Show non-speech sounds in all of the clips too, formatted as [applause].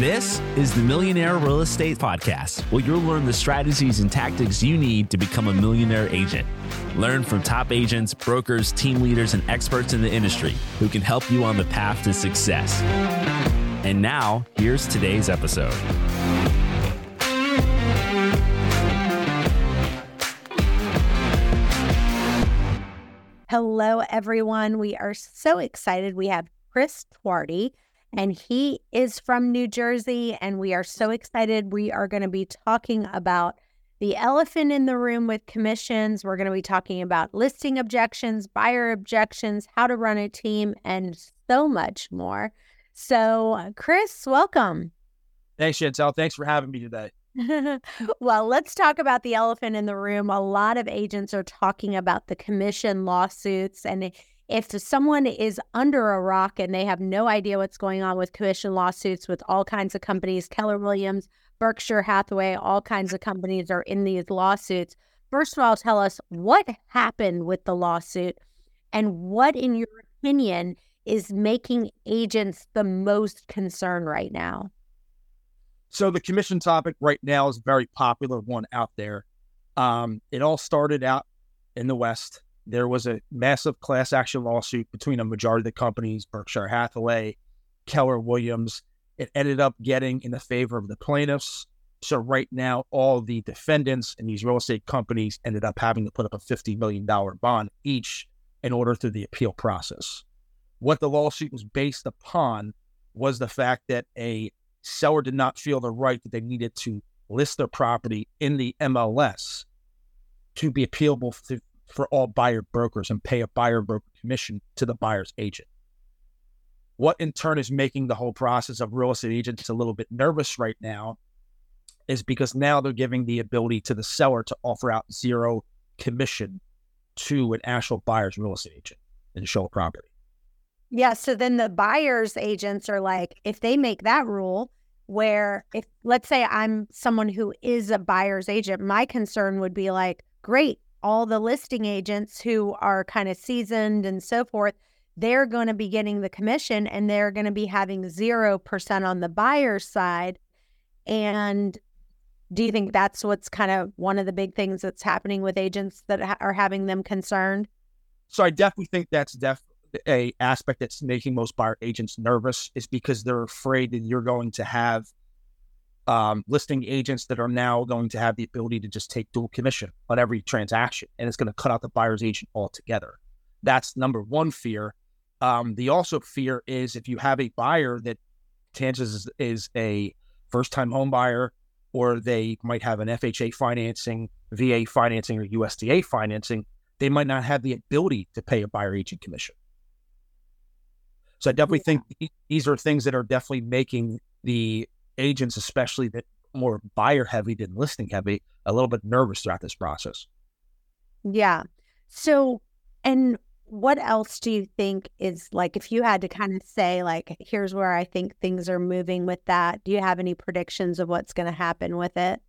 This is the Millionaire Real Estate Podcast, where you'll learn the strategies and tactics you need to become a millionaire agent. Learn from top agents, brokers, team leaders, and experts in the industry who can help you on the path to success. And now, here's today's episode. Hello, everyone. We are so excited. We have Chris Twardy, and he is from New Jersey. And we are so excited. We are going to be talking about the elephant in the room with commissions. We're going to be talking about listing objections, buyer objections, how to run a team, and so much more. So, uh, Chris, welcome. Thanks, Chantel. Thanks for having me today. [laughs] well, let's talk about the elephant in the room. A lot of agents are talking about the commission lawsuits. And if someone is under a rock and they have no idea what's going on with commission lawsuits with all kinds of companies, Keller Williams, Berkshire Hathaway, all kinds of companies are in these lawsuits. First of all, tell us what happened with the lawsuit and what, in your opinion, is making agents the most concerned right now. So the commission topic right now is a very popular one out there. Um, it all started out in the West. There was a massive class action lawsuit between a majority of the companies, Berkshire Hathaway, Keller Williams. It ended up getting in the favor of the plaintiffs. So right now, all the defendants and these real estate companies ended up having to put up a $50 million bond each in order through the appeal process. What the lawsuit was based upon was the fact that a seller did not feel the right that they needed to list their property in the MLS to be appealable for all buyer brokers and pay a buyer broker commission to the buyer's agent. What in turn is making the whole process of real estate agents a little bit nervous right now is because now they're giving the ability to the seller to offer out zero commission to an actual buyer's real estate agent and show a property. Yeah. So then the buyer's agents are like, if they make that rule, where if let's say I'm someone who is a buyer's agent, my concern would be like, great, all the listing agents who are kind of seasoned and so forth, they're going to be getting the commission and they're going to be having 0% on the buyer's side. And do you think that's what's kind of one of the big things that's happening with agents that ha- are having them concerned? So I definitely think that's def- a aspect that's making most buyer agents nervous is because they're afraid that you're going to have um, listing agents that are now going to have the ability to just take dual commission on every transaction, and it's going to cut out the buyer's agent altogether. That's number one fear. Um, the also fear is if you have a buyer that chances is, is a first time home buyer, or they might have an FHA financing, VA financing, or USDA financing, they might not have the ability to pay a buyer agent commission. So I definitely yeah. think these are things that are definitely making the agents, especially that more buyer heavy than listing heavy, a little bit nervous throughout this process. Yeah. So, and what else do you think is like, if you had to kind of say, like, here's where I think things are moving with that, do you have any predictions of what's going to happen with it?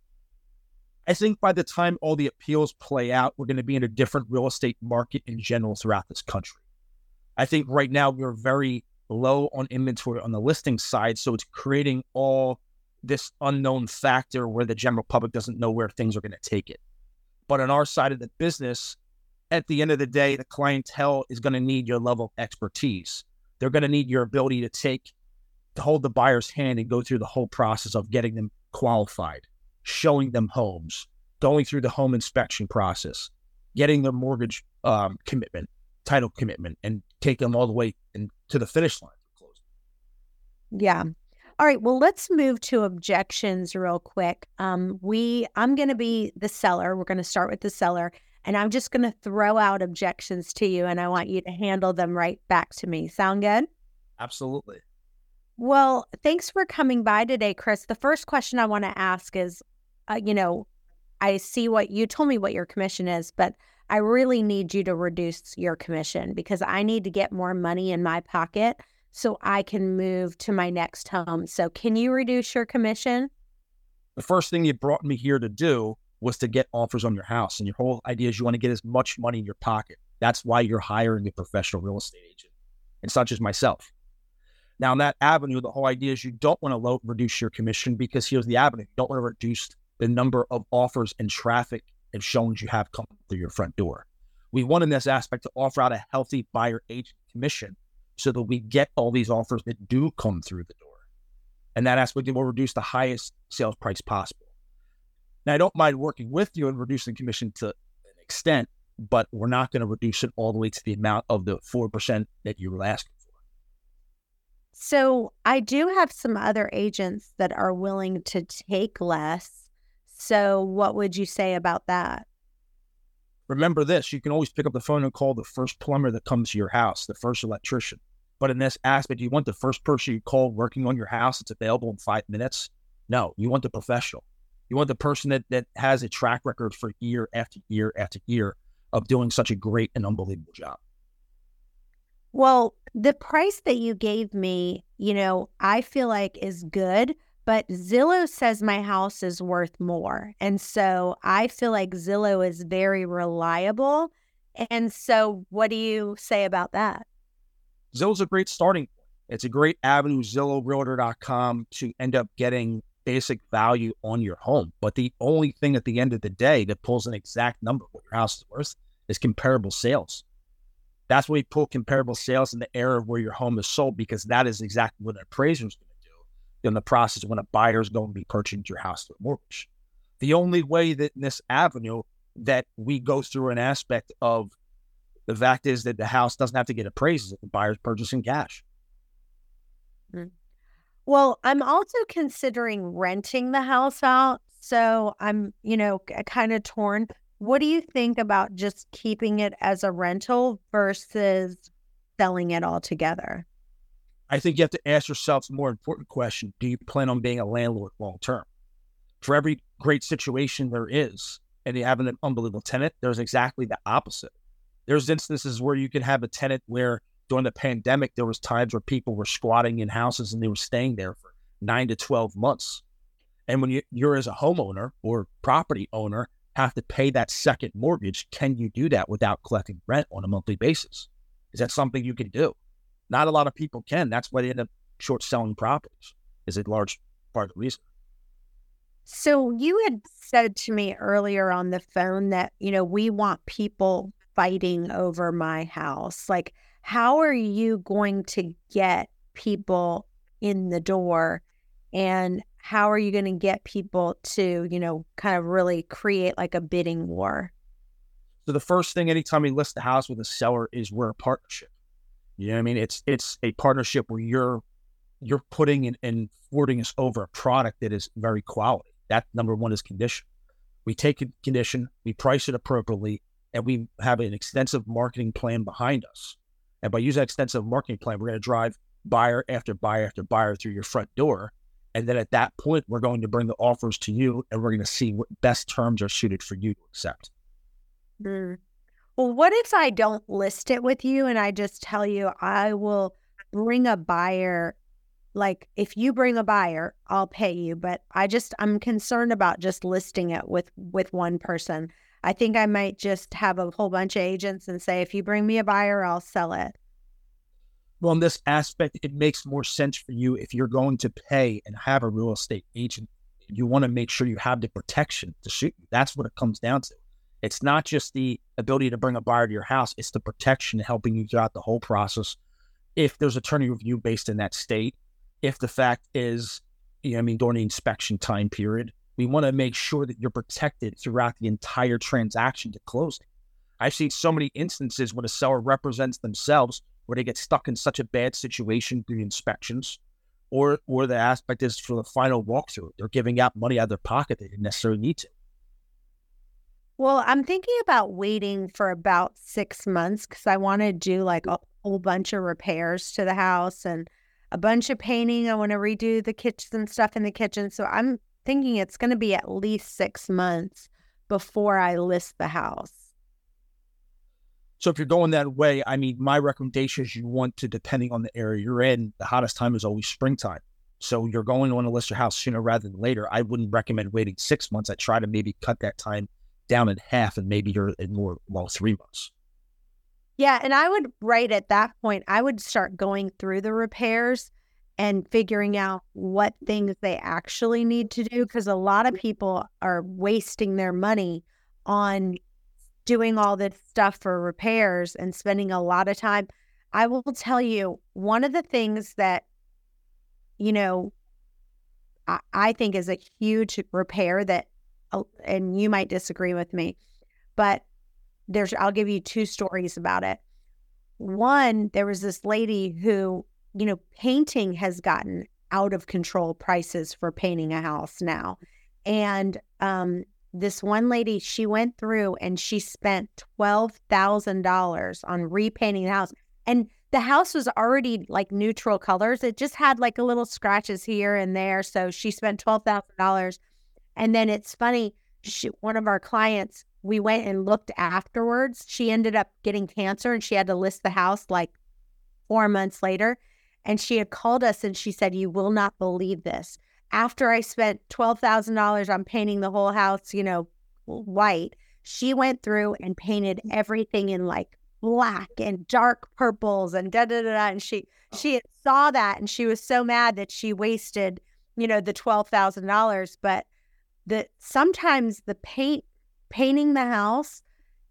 I think by the time all the appeals play out, we're going to be in a different real estate market in general throughout this country. I think right now we're very low on inventory on the listing side. So it's creating all this unknown factor where the general public doesn't know where things are going to take it. But on our side of the business, at the end of the day, the clientele is going to need your level of expertise. They're going to need your ability to take, to hold the buyer's hand and go through the whole process of getting them qualified, showing them homes, going through the home inspection process, getting their mortgage um, commitment, title commitment, and take them all the way and to the finish line. Yeah. All right. Well, let's move to objections real quick. Um, we I'm going to be the seller. We're going to start with the seller, and I'm just going to throw out objections to you, and I want you to handle them right back to me. Sound good? Absolutely. Well, thanks for coming by today, Chris. The first question I want to ask is, uh, you know, I see what you told me what your commission is, but I really need you to reduce your commission because I need to get more money in my pocket so I can move to my next home. So, can you reduce your commission? The first thing you brought me here to do was to get offers on your house. And your whole idea is you want to get as much money in your pocket. That's why you're hiring a professional real estate agent. It's not just myself. Now, in that avenue, the whole idea is you don't want to low reduce your commission because here's the avenue. You don't want to reduce the number of offers and traffic and showings you have come through your front door. We want in this aspect to offer out a healthy buyer agent commission so that we get all these offers that do come through the door. And that aspect will reduce the highest sales price possible. Now, I don't mind working with you and reducing commission to an extent, but we're not going to reduce it all the way to the amount of the 4% that you were asking for. So I do have some other agents that are willing to take less. So what would you say about that? Remember this you can always pick up the phone and call the first plumber that comes to your house, the first electrician. But in this aspect, you want the first person you call working on your house that's available in five minutes? No, you want the professional. You want the person that, that has a track record for year after year after year of doing such a great and unbelievable job. Well, the price that you gave me, you know, I feel like is good, but Zillow says my house is worth more. And so I feel like Zillow is very reliable. And so what do you say about that? Zillow's a great starting point. It's a great avenue, ZillowRealtor.com, to end up getting basic value on your home. But the only thing at the end of the day that pulls an exact number of what your house is worth is comparable sales. That's where we pull comparable sales in the area where your home is sold because that is exactly what an appraiser is in the process when a buyer is going to be purchasing your house through a mortgage. The only way that in this avenue that we go through an aspect of the fact is that the house doesn't have to get appraised if the buyer's purchasing cash. Mm. Well, I'm also considering renting the house out. So I'm, you know, kind of torn. What do you think about just keeping it as a rental versus selling it all together? I think you have to ask yourself a more important question. Do you plan on being a landlord long term? For every great situation there is, and you have an unbelievable tenant, there's exactly the opposite. There's instances where you can have a tenant where during the pandemic, there was times where people were squatting in houses and they were staying there for nine to 12 months. And when you, you're as a homeowner or property owner, have to pay that second mortgage, can you do that without collecting rent on a monthly basis? Is that something you can do? Not a lot of people can. That's why they end up short selling properties, is a large part of the reason. So you had said to me earlier on the phone that, you know, we want people fighting over my house. Like, how are you going to get people in the door and how are you going to get people to, you know, kind of really create like a bidding war? So the first thing anytime we list the house with a seller is we're a partnership. You know what I mean? It's it's a partnership where you're you're putting and, and forwarding us over a product that is very quality. That number one is condition. We take a condition, we price it appropriately, and we have an extensive marketing plan behind us. And by using that extensive marketing plan, we're going to drive buyer after buyer after buyer through your front door and then at that point, we're going to bring the offers to you and we're going to see what best terms are suited for you to accept. Mm. Well, what if I don't list it with you and I just tell you I will bring a buyer? Like, if you bring a buyer, I'll pay you. But I just, I'm concerned about just listing it with with one person. I think I might just have a whole bunch of agents and say, if you bring me a buyer, I'll sell it. Well, in this aspect, it makes more sense for you if you're going to pay and have a real estate agent. You want to make sure you have the protection to shoot. That's what it comes down to. It's not just the ability to bring a buyer to your house, it's the protection helping you throughout the whole process. If there's attorney review based in that state, if the fact is, you know, I mean, during the inspection time period, we want to make sure that you're protected throughout the entire transaction to closing. I've seen so many instances when a seller represents themselves where they get stuck in such a bad situation through inspections, or or the aspect is for the final walkthrough. They're giving out money out of their pocket they didn't necessarily need to. Well, I'm thinking about waiting for about six months because I want to do like a whole bunch of repairs to the house and a bunch of painting. I want to redo the kitchen stuff in the kitchen. So I'm thinking it's going to be at least six months before I list the house. So if you're going that way, I mean, my recommendation is you want to, depending on the area you're in, the hottest time is always springtime. So you're going to want to list your house sooner rather than later. I wouldn't recommend waiting six months. I try to maybe cut that time down in half and maybe you're in more, well, three months. Yeah. And I would, right at that point, I would start going through the repairs and figuring out what things they actually need to do because a lot of people are wasting their money on doing all this stuff for repairs and spending a lot of time. I will tell you one of the things that, you know, I, I think is a huge repair that, and you might disagree with me, but there's, I'll give you two stories about it. One, there was this lady who, you know, painting has gotten out of control prices for painting a house now. And um, this one lady, she went through and she spent $12,000 on repainting the house. And the house was already like neutral colors. It just had like a little scratches here and there. So she spent $12,000. And then it's funny, she, one of our clients, we went and looked afterwards. She ended up getting cancer and she had to list the house like four months later. And she had called us and she said, You will not believe this after I spent $12,000 on painting the whole house, you know, white, she went through and painted mm. everything in like black and dark purples and da da da. da. And she oh. she saw that and she was so mad that she wasted, you know, the twelve thousand dollars. But the sometimes the paint painting the house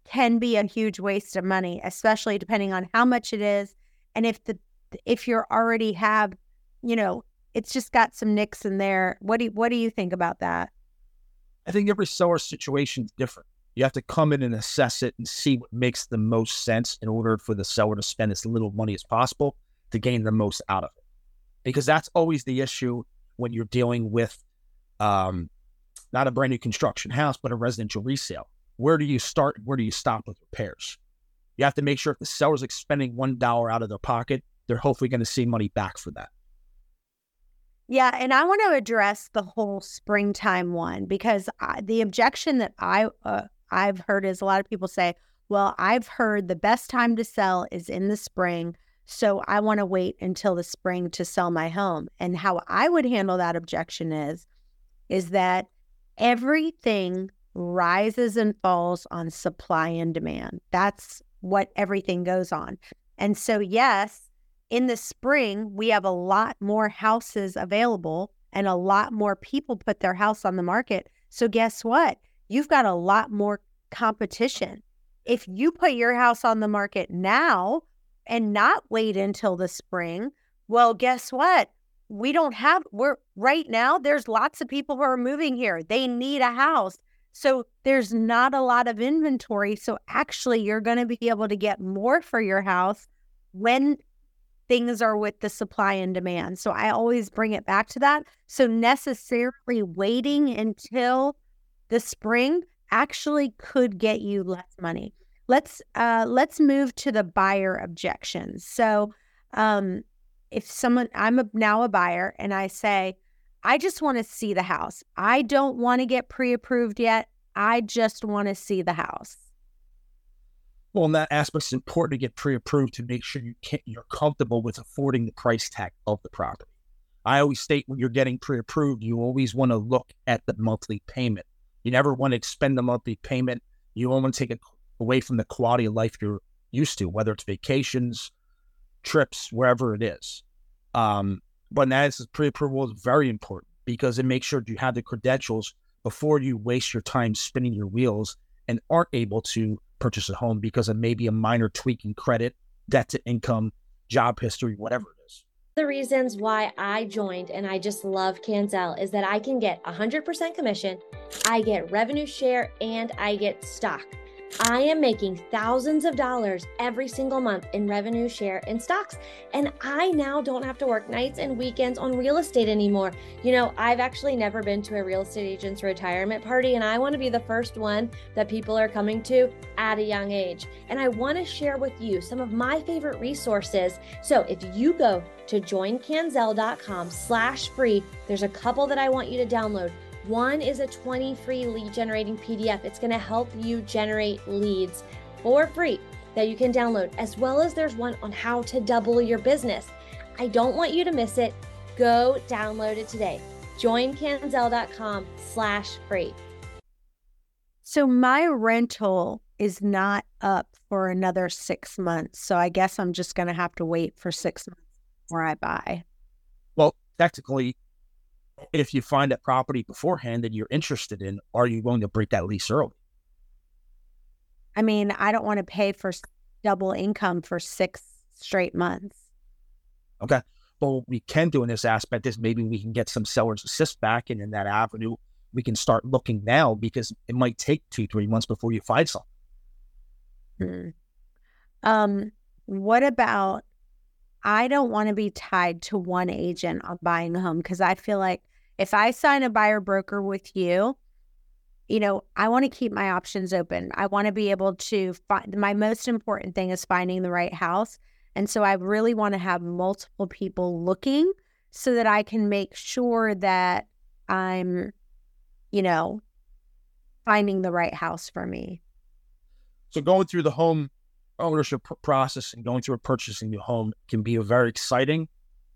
can be a huge waste of money, especially depending on how much it is and if the if you're already have, you know, it's just got some nicks in there. What do you, what do you think about that? I think every seller situation is different. You have to come in and assess it and see what makes the most sense in order for the seller to spend as little money as possible to gain the most out of it. Because that's always the issue when you're dealing with um, not a brand new construction house, but a residential resale. Where do you start? Where do you stop with repairs? You have to make sure if the seller's expending one dollar out of their pocket, they're hopefully going to see money back for that. Yeah, and I want to address the whole springtime one because I, the objection that I uh, I've heard is a lot of people say, "Well, I've heard the best time to sell is in the spring, so I want to wait until the spring to sell my home." And how I would handle that objection is is that everything rises and falls on supply and demand. That's what everything goes on. And so yes, in the spring, we have a lot more houses available and a lot more people put their house on the market. So, guess what? You've got a lot more competition. If you put your house on the market now and not wait until the spring, well, guess what? We don't have, we're right now, there's lots of people who are moving here. They need a house. So there's not a lot of inventory. So actually, you're going to be able to get more for your house when things are with the supply and demand. So I always bring it back to that. So necessarily waiting until the spring actually could get you less money. Let's uh let's move to the buyer objections. So um if someone I'm a, now a buyer and I say I just want to see the house. I don't want to get pre-approved yet. I just want to see the house. Well, in that aspect, it's important to get pre-approved to make sure you you're comfortable with affording the price tag of the property. I always state when you're getting pre-approved, you always want to look at the monthly payment. You never want to expend the monthly payment. You want to take it away from the quality of life you're used to, whether it's vacations, trips, wherever it is. Um, but that is pre-approval is very important because it makes sure you have the credentials before you waste your time spinning your wheels and aren't able to purchase a home because of maybe a minor tweak in credit, debt to income, job history, whatever it is. The reasons why I joined and I just love CanZell is that I can get 100% commission, I get revenue share, and I get stock. I am making thousands of dollars every single month in revenue share and stocks. And I now don't have to work nights and weekends on real estate anymore. You know, I've actually never been to a real estate agent's retirement party, and I want to be the first one that people are coming to at a young age. And I want to share with you some of my favorite resources. So if you go to joincanzell.com slash free, there's a couple that I want you to download. One is a 20 free lead generating PDF. It's going to help you generate leads for free that you can download, as well as there's one on how to double your business. I don't want you to miss it. Go download it today. Joincanzell.com slash free. So my rental is not up for another six months. So I guess I'm just going to have to wait for six months before I buy. Well, technically, if you find a property beforehand that you're interested in, are you willing to break that lease early? I mean, I don't want to pay for double income for six straight months. Okay. But what we can do in this aspect is maybe we can get some sellers assist back, and in that avenue, we can start looking now because it might take two, three months before you find something. Hmm. Um, what about? I don't want to be tied to one agent on buying a home because I feel like if I sign a buyer broker with you, you know, I want to keep my options open. I want to be able to find my most important thing is finding the right house. And so I really want to have multiple people looking so that I can make sure that I'm, you know, finding the right house for me. So going through the home ownership process and going through a purchasing a home can be a very exciting,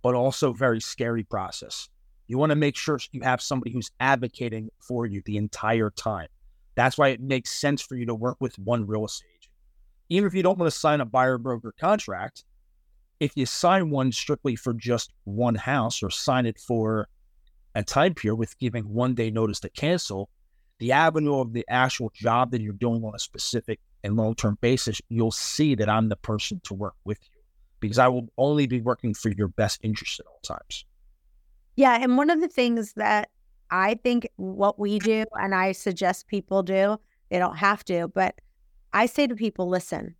but also very scary process. You want to make sure you have somebody who's advocating for you the entire time. That's why it makes sense for you to work with one real estate agent. Even if you don't want to sign a buyer broker contract, if you sign one strictly for just one house or sign it for a time period with giving one day notice to cancel, the avenue of the actual job that you're doing on a specific and long term basis, you'll see that I'm the person to work with you because I will only be working for your best interest at all times. Yeah. And one of the things that I think what we do, and I suggest people do, they don't have to, but I say to people, listen,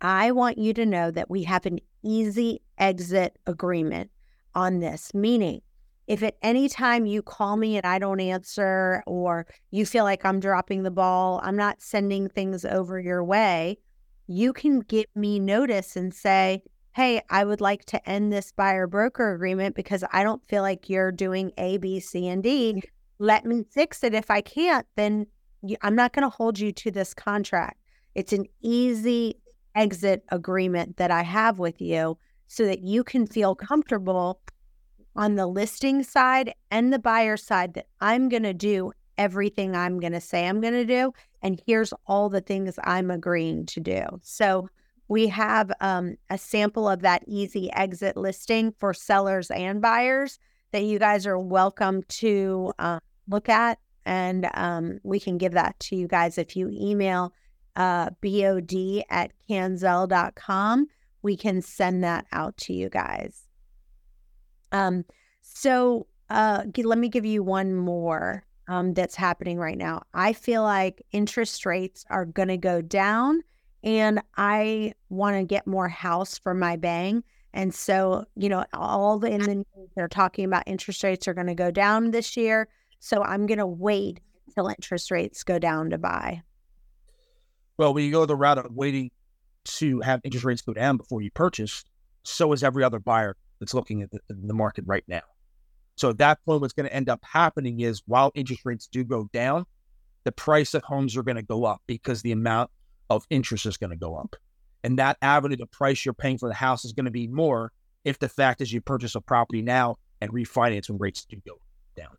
I want you to know that we have an easy exit agreement on this, meaning if at any time you call me and I don't answer, or you feel like I'm dropping the ball, I'm not sending things over your way, you can give me notice and say, hey, I would like to end this buyer broker agreement because I don't feel like you're doing A, B, C, and D. Let me fix it. If I can't, then I'm not going to hold you to this contract. It's an easy exit agreement that I have with you so that you can feel comfortable on the listing side and the buyer side that I'm going to do everything I'm going to say I'm going to do. And here's all the things I'm agreeing to do. So, we have um, a sample of that easy exit listing for sellers and buyers that you guys are welcome to uh, look at. And um, we can give that to you guys if you email uh, bod at canzell.com. We can send that out to you guys. Um, so uh, let me give you one more um, that's happening right now. I feel like interest rates are going to go down and I want to get more house for my bang. And so, you know, all the in the news, they're talking about interest rates are going to go down this year. So I'm going to wait until interest rates go down to buy. Well, when you go the route of waiting to have interest rates go down before you purchase, so is every other buyer that's looking at the, the market right now. So at that point, what's going to end up happening is while interest rates do go down, the price of homes are going to go up because the amount of interest is going to go up. And that avenue, the price you're paying for the house is going to be more if the fact is you purchase a property now and refinance when rates do go down.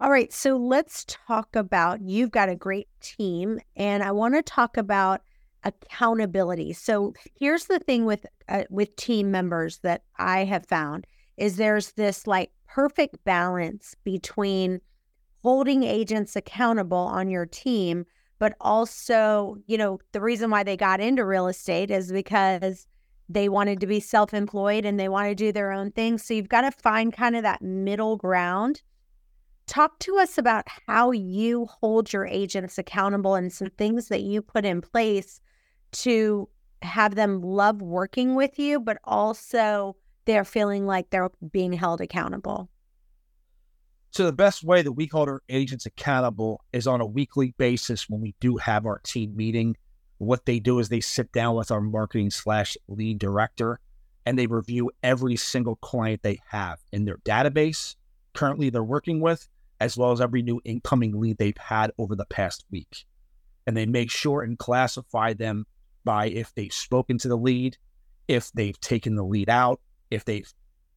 All right. So let's talk about you've got a great team, and I want to talk about accountability. So here's the thing with uh, with team members that I have found is there's this like perfect balance between holding agents accountable on your team but also, you know, the reason why they got into real estate is because they wanted to be self employed and they want to do their own thing. So you've got to find kind of that middle ground. Talk to us about how you hold your agents accountable and some things that you put in place to have them love working with you, but also they're feeling like they're being held accountable. So the best way that we hold our agents accountable is on a weekly basis when we do have our team meeting. What they do is they sit down with our marketing slash lead director and they review every single client they have in their database currently they're working with, as well as every new incoming lead they've had over the past week. And they make sure and classify them by if they've spoken to the lead, if they've taken the lead out, if they've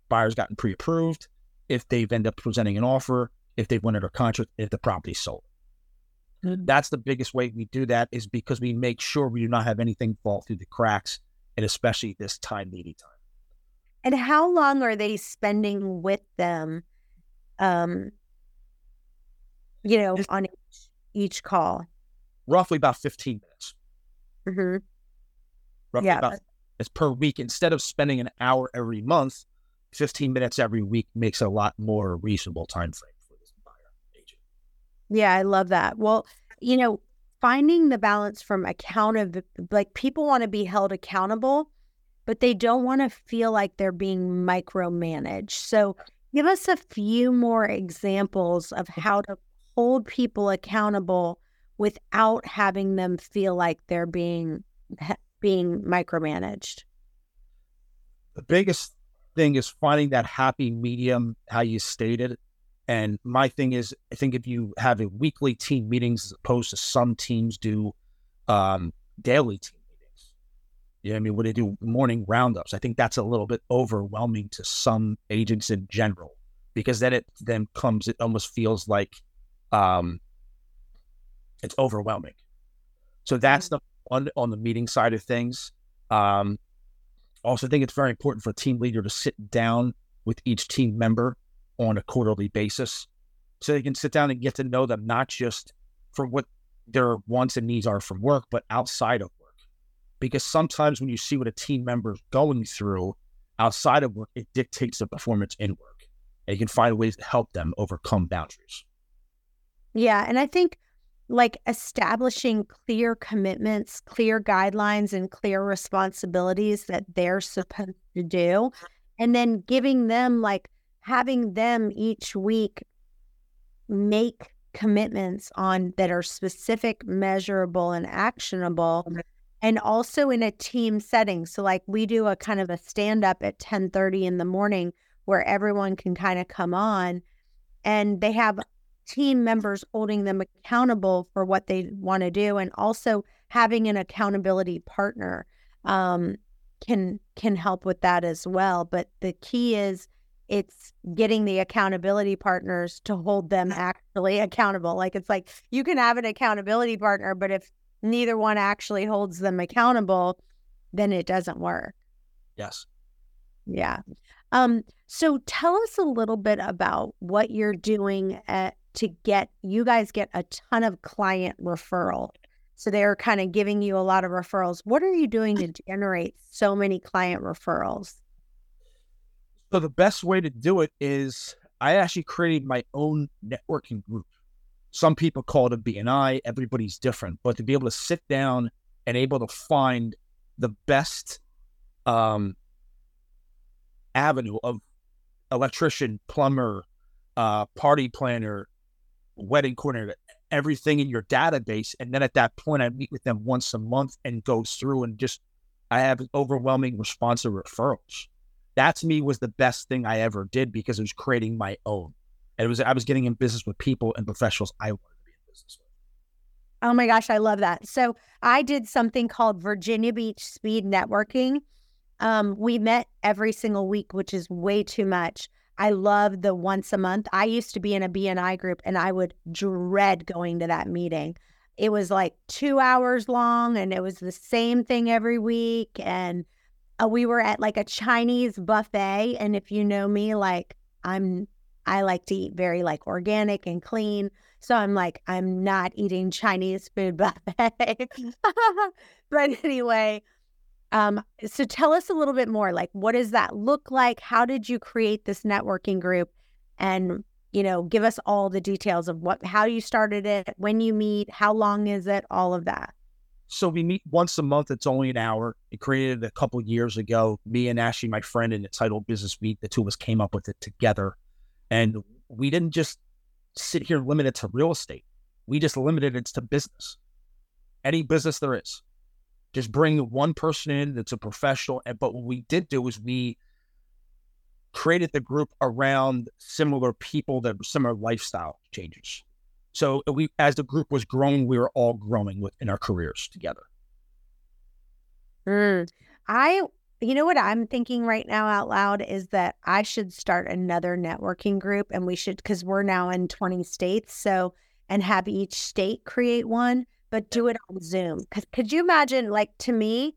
buyers gotten pre-approved, if they've ended up presenting an offer, if they've won under contract, if the property's sold. Mm-hmm. That's the biggest way we do that is because we make sure we do not have anything fall through the cracks, and especially this time meeting time. And how long are they spending with them? Um, you know, on each, each call. Roughly about 15 minutes. Mm-hmm. Roughly Yeah, about it's per week. Instead of spending an hour every month, 15 minutes every week makes a lot more reasonable time frame for this buyer agent. Yeah, I love that. Well, you know, finding the balance from accountable, like people want to be held accountable, but they don't want to feel like they're being micromanaged. So, give us a few more examples of mm-hmm. how to hold people accountable without having them feel like they're being being micromanaged. The biggest thing is finding that happy medium, how you stated. And my thing is, I think if you have a weekly team meetings as opposed to some teams do um, daily team meetings, you know what I mean? When they do morning roundups, I think that's a little bit overwhelming to some agents in general because then it then comes, it almost feels like um, it's overwhelming. So that's the one on the meeting side of things. Um, also, think it's very important for a team leader to sit down with each team member on a quarterly basis so they can sit down and get to know them, not just for what their wants and needs are from work, but outside of work. Because sometimes when you see what a team member is going through outside of work, it dictates the performance in work. And you can find ways to help them overcome boundaries. Yeah. And I think like establishing clear commitments, clear guidelines, and clear responsibilities that they're supposed to do. And then giving them, like, having them each week make commitments on that are specific, measurable, and actionable. Mm-hmm. And also in a team setting. So like we do a kind of a stand up at 10 30 in the morning where everyone can kind of come on and they have team members holding them accountable for what they want to do and also having an accountability partner um, can can help with that as well. But the key is it's getting the accountability partners to hold them actually accountable. Like it's like you can have an accountability partner but if neither one actually holds them accountable then it doesn't work. Yes. yeah. Um so tell us a little bit about what you're doing at to get you guys get a ton of client referral. So they're kind of giving you a lot of referrals. What are you doing to generate so many client referrals? So the best way to do it is I actually created my own networking group. Some people call it a BNI, everybody's different, but to be able to sit down and able to find the best um, avenue of electrician, plumber, uh, party planner, wedding coordinator, everything in your database. And then at that point, I meet with them once a month and go through and just, I have an overwhelming response of referrals. That to me was the best thing I ever did because it was creating my own. And it was, I was getting in business with people and professionals I wanted to be in business with. Oh my gosh, I love that. So I did something called Virginia Beach Speed Networking. Um, we met every single week, which is way too much. I love the once a month. I used to be in a BNI group and I would dread going to that meeting. It was like two hours long and it was the same thing every week. And uh, we were at like a Chinese buffet. And if you know me, like I'm, I like to eat very like organic and clean. So I'm like, I'm not eating Chinese food [laughs] buffet. [laughs] but anyway, um, so tell us a little bit more. Like, what does that look like? How did you create this networking group? And you know, give us all the details of what, how you started it, when you meet, how long is it, all of that. So we meet once a month. It's only an hour. It created a couple years ago. Me and Ashley, my friend in the title business meet, the two of us came up with it together. And we didn't just sit here limited to real estate. We just limited it to business. Any business there is. Just bring one person in that's a professional. And but what we did do is we created the group around similar people that similar lifestyle changes. So we, as the group was growing, we were all growing within our careers together. Mm. I, you know what I'm thinking right now out loud is that I should start another networking group and we should, because we're now in 20 states. So, and have each state create one, but do it on Zoom. Because could you imagine, like, to me,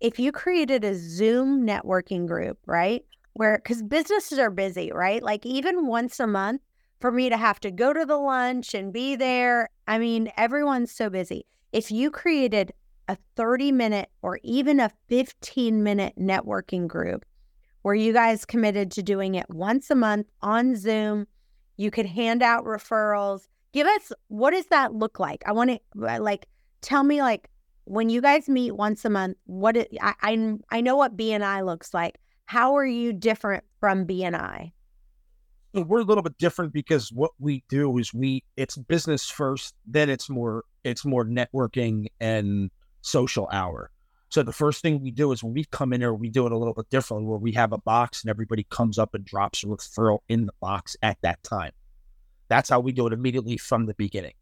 if you created a Zoom networking group, right? Where, because businesses are busy, right? Like even once a month for me to have to go to the lunch and be there. I mean, everyone's so busy. If you created a 30 minute or even a 15 minute networking group where you guys committed to doing it once a month on Zoom, you could hand out referrals. Give us what does that look like? I want to uh, like tell me like when you guys meet once a month, what it, I, I I know what BNI looks like. How are you different from BNI? We're a little bit different because what we do is we it's business first, then it's more it's more networking and social hour. So the first thing we do is when we come in here, we do it a little bit differently where we have a box and everybody comes up and drops a referral in the box at that time. That's how we do it immediately from the beginning.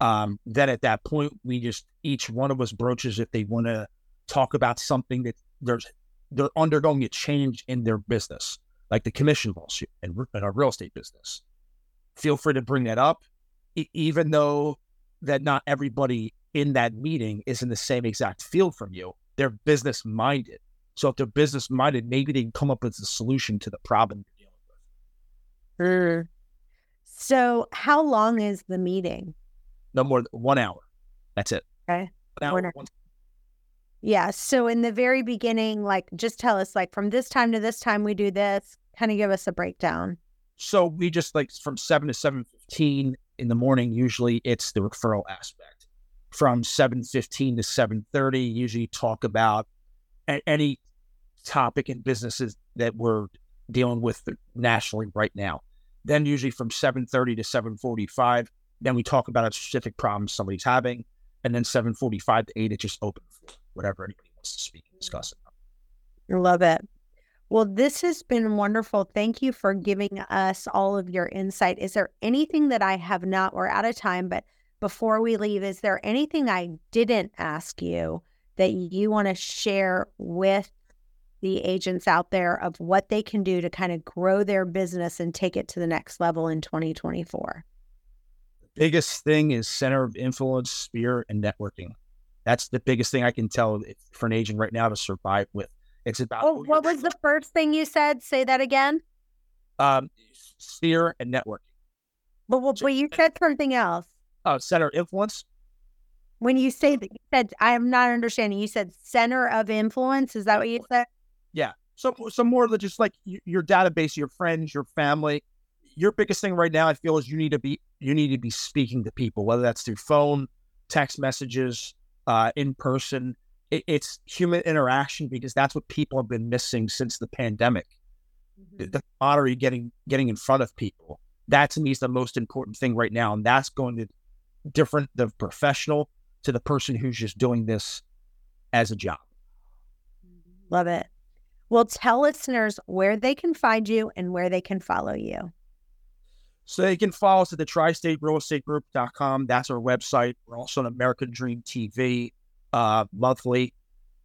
Um, then at that point, we just each one of us broaches if they want to talk about something that there's they're undergoing a change in their business, like the commission lawsuit and in our real estate business. Feel free to bring that up, even though that not everybody in that meeting is in the same exact field from you. They're business minded. So if they're business minded, maybe they can come up with a solution to the problem you're dealing with. Mm. So how long is the meeting? No more than one hour. That's it. Okay. One Hour, yeah. So in the very beginning, like just tell us like from this time to this time we do this. Kind of give us a breakdown. So we just like from seven to seven fifteen in the morning. Usually it's the referral aspect from 7.15 to 7.30 usually talk about any topic in businesses that we're dealing with nationally right now then usually from 7.30 to 7.45 then we talk about a specific problem somebody's having and then 7.45 to 8 it's just open for whatever anybody wants to speak and discuss it love it well, this has been wonderful. Thank you for giving us all of your insight. Is there anything that I have not, we're out of time, but before we leave, is there anything I didn't ask you that you want to share with the agents out there of what they can do to kind of grow their business and take it to the next level in 2024? The biggest thing is center of influence, sphere, and networking. That's the biggest thing I can tell for an agent right now to survive with. It's about. Oh, what was the first thing you said? Say that again. Um, sphere and networking. But, well, but you said something else uh, center of influence. When you say that, you said I'm not understanding. You said center of influence. Is that what you said? Yeah. So, some more than just like your database, your friends, your family. Your biggest thing right now, I feel, is you need to be you need to be speaking to people, whether that's through phone, text messages, uh, in person. It, it's human interaction because that's what people have been missing since the pandemic. Mm-hmm. The camaraderie, getting getting in front of people. That to me is the most important thing right now, and that's going to different the professional to the person who's just doing this as a job. Love it. Well, tell listeners where they can find you and where they can follow you. So they can follow us at the tri-state real estate group.com. That's our website. We're also on American Dream TV uh, monthly.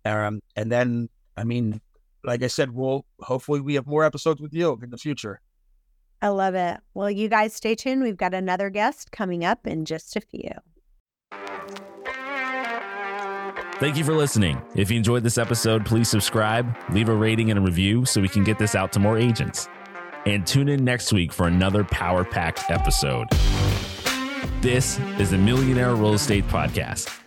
Um, and then, I mean, like I said, we'll hopefully we have more episodes with you in the future. I love it. Well, you guys stay tuned. We've got another guest coming up in just a few. Thank you for listening. If you enjoyed this episode, please subscribe, leave a rating and a review so we can get this out to more agents. And tune in next week for another power packed episode. This is the Millionaire Real Estate Podcast.